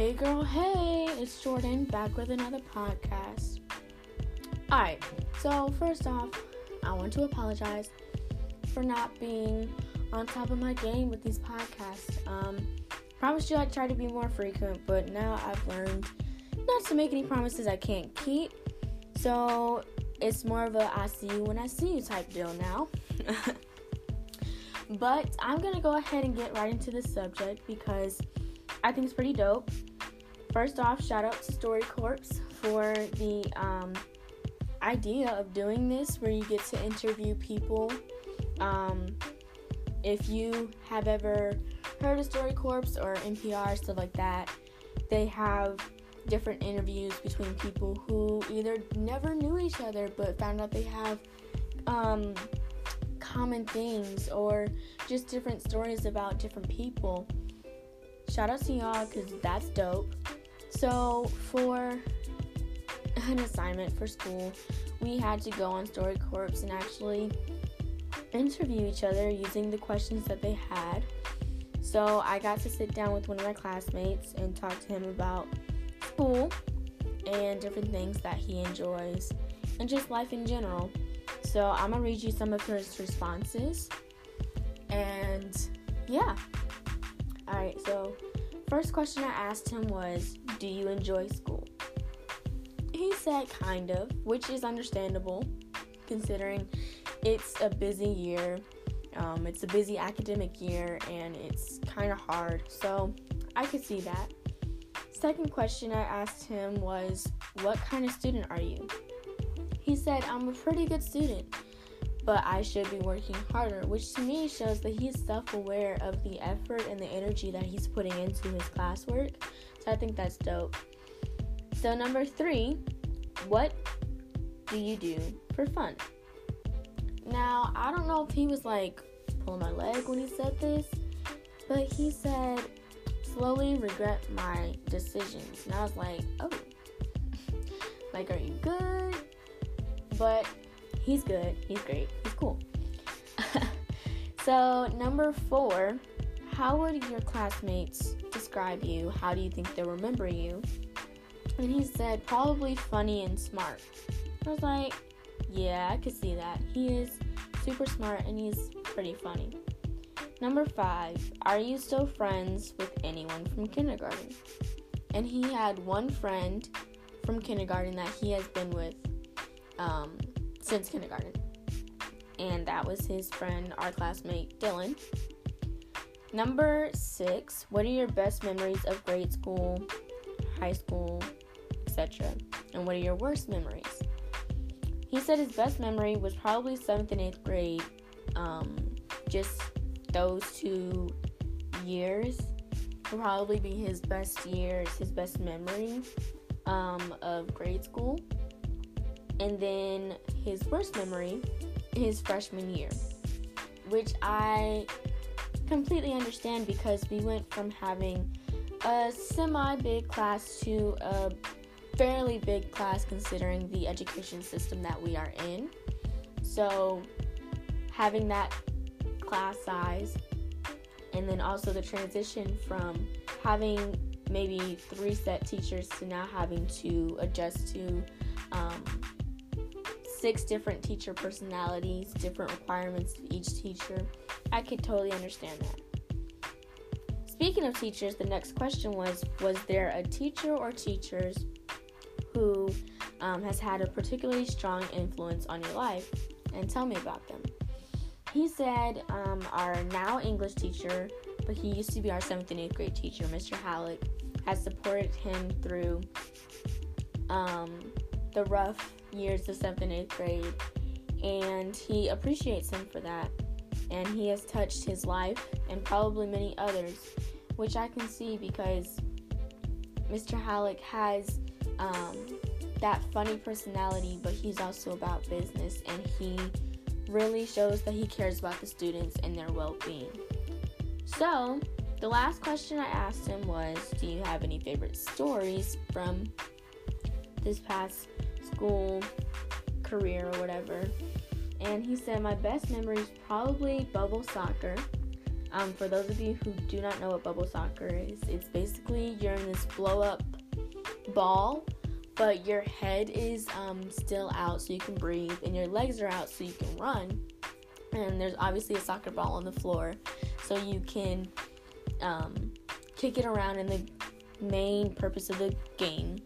Hey girl, hey, it's Jordan back with another podcast. Alright, so first off, I want to apologize for not being on top of my game with these podcasts. Um, promised you I'd try to be more frequent, but now I've learned not to make any promises I can't keep. So it's more of a I see you when I see you type deal now. but I'm gonna go ahead and get right into the subject because I think it's pretty dope. First off, shout out to StoryCorps for the um, idea of doing this where you get to interview people. Um, if you have ever heard of StoryCorps or NPR, stuff like that, they have different interviews between people who either never knew each other but found out they have um, common things or just different stories about different people. Shout out to y'all because that's dope. So, for an assignment for school, we had to go on StoryCorps and actually interview each other using the questions that they had. So, I got to sit down with one of my classmates and talk to him about school and different things that he enjoys and just life in general. So, I'm gonna read you some of his responses. And yeah. Alright, so first question I asked him was Do you enjoy school? He said kind of, which is understandable considering it's a busy year. Um, it's a busy academic year and it's kind of hard, so I could see that. Second question I asked him was, What kind of student are you? He said, I'm a pretty good student but I should be working harder, which to me shows that he's self aware of the effort and the energy that he's putting into his classwork. So I think that's dope. So, number three, what do you do for fun? Now, I don't know if he was like pulling my leg when he said this, but he said, slowly regret my decisions. And I was like, oh, like, are you good? But he's good. He's great. He's cool. so, number four, how would your classmates describe you? How do you think they'll remember you? And he said, probably funny and smart. I was like, yeah, I could see that. He is super smart and he's pretty funny. Number five, are you still friends with anyone from kindergarten? And he had one friend from kindergarten that he has been with um, since kindergarten. And that was his friend, our classmate, Dylan. Number six, what are your best memories of grade school, high school, etc.? And what are your worst memories? He said his best memory was probably seventh and eighth grade. Um, just those two years will probably be his best years, his best memory um, of grade school. And then his worst memory, his freshman year, which I completely understand because we went from having a semi big class to a fairly big class considering the education system that we are in. So, having that class size and then also the transition from having maybe three set teachers to now having to adjust to um, six different teacher personalities, different requirements of each teacher. I could totally understand that. Speaking of teachers, the next question was Was there a teacher or teachers who um, has had a particularly strong influence on your life? And tell me about them. He said, um, Our now English teacher, but he used to be our seventh and eighth grade teacher, Mr. Halleck, has supported him through um, the rough years of seventh and eighth grade, and he appreciates him for that. And he has touched his life and probably many others, which I can see because Mr. Halleck has um, that funny personality, but he's also about business, and he really shows that he cares about the students and their well being. So, the last question I asked him was Do you have any favorite stories from this past school career or whatever. And he said, My best memory is probably bubble soccer. Um, for those of you who do not know what bubble soccer is, it's basically you're in this blow up ball, but your head is um, still out so you can breathe, and your legs are out so you can run. And there's obviously a soccer ball on the floor, so you can um, kick it around. And the main purpose of the game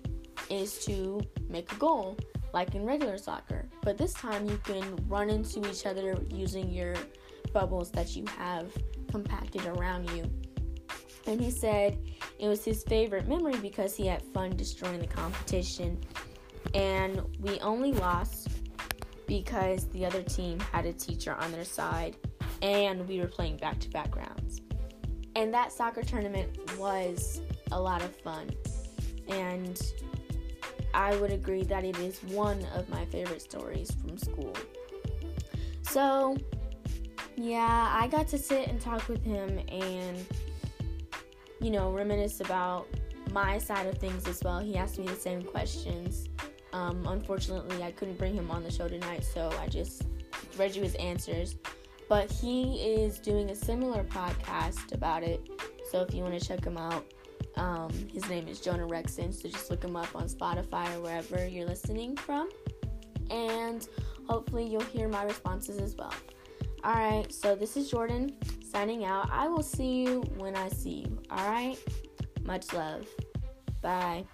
is to make a goal, like in regular soccer. But this time you can run into each other using your bubbles that you have compacted around you. And he said it was his favorite memory because he had fun destroying the competition. And we only lost because the other team had a teacher on their side and we were playing back to back rounds. And that soccer tournament was a lot of fun. And I would agree that it is one of my favorite stories from school. So, yeah, I got to sit and talk with him and, you know, reminisce about my side of things as well. He asked me the same questions. Um, unfortunately, I couldn't bring him on the show tonight, so I just read you his answers. But he is doing a similar podcast about it, so if you want to check him out, um, his name is Jonah Rexon, so just look him up on Spotify or wherever you're listening from. And hopefully, you'll hear my responses as well. Alright, so this is Jordan signing out. I will see you when I see you. Alright? Much love. Bye.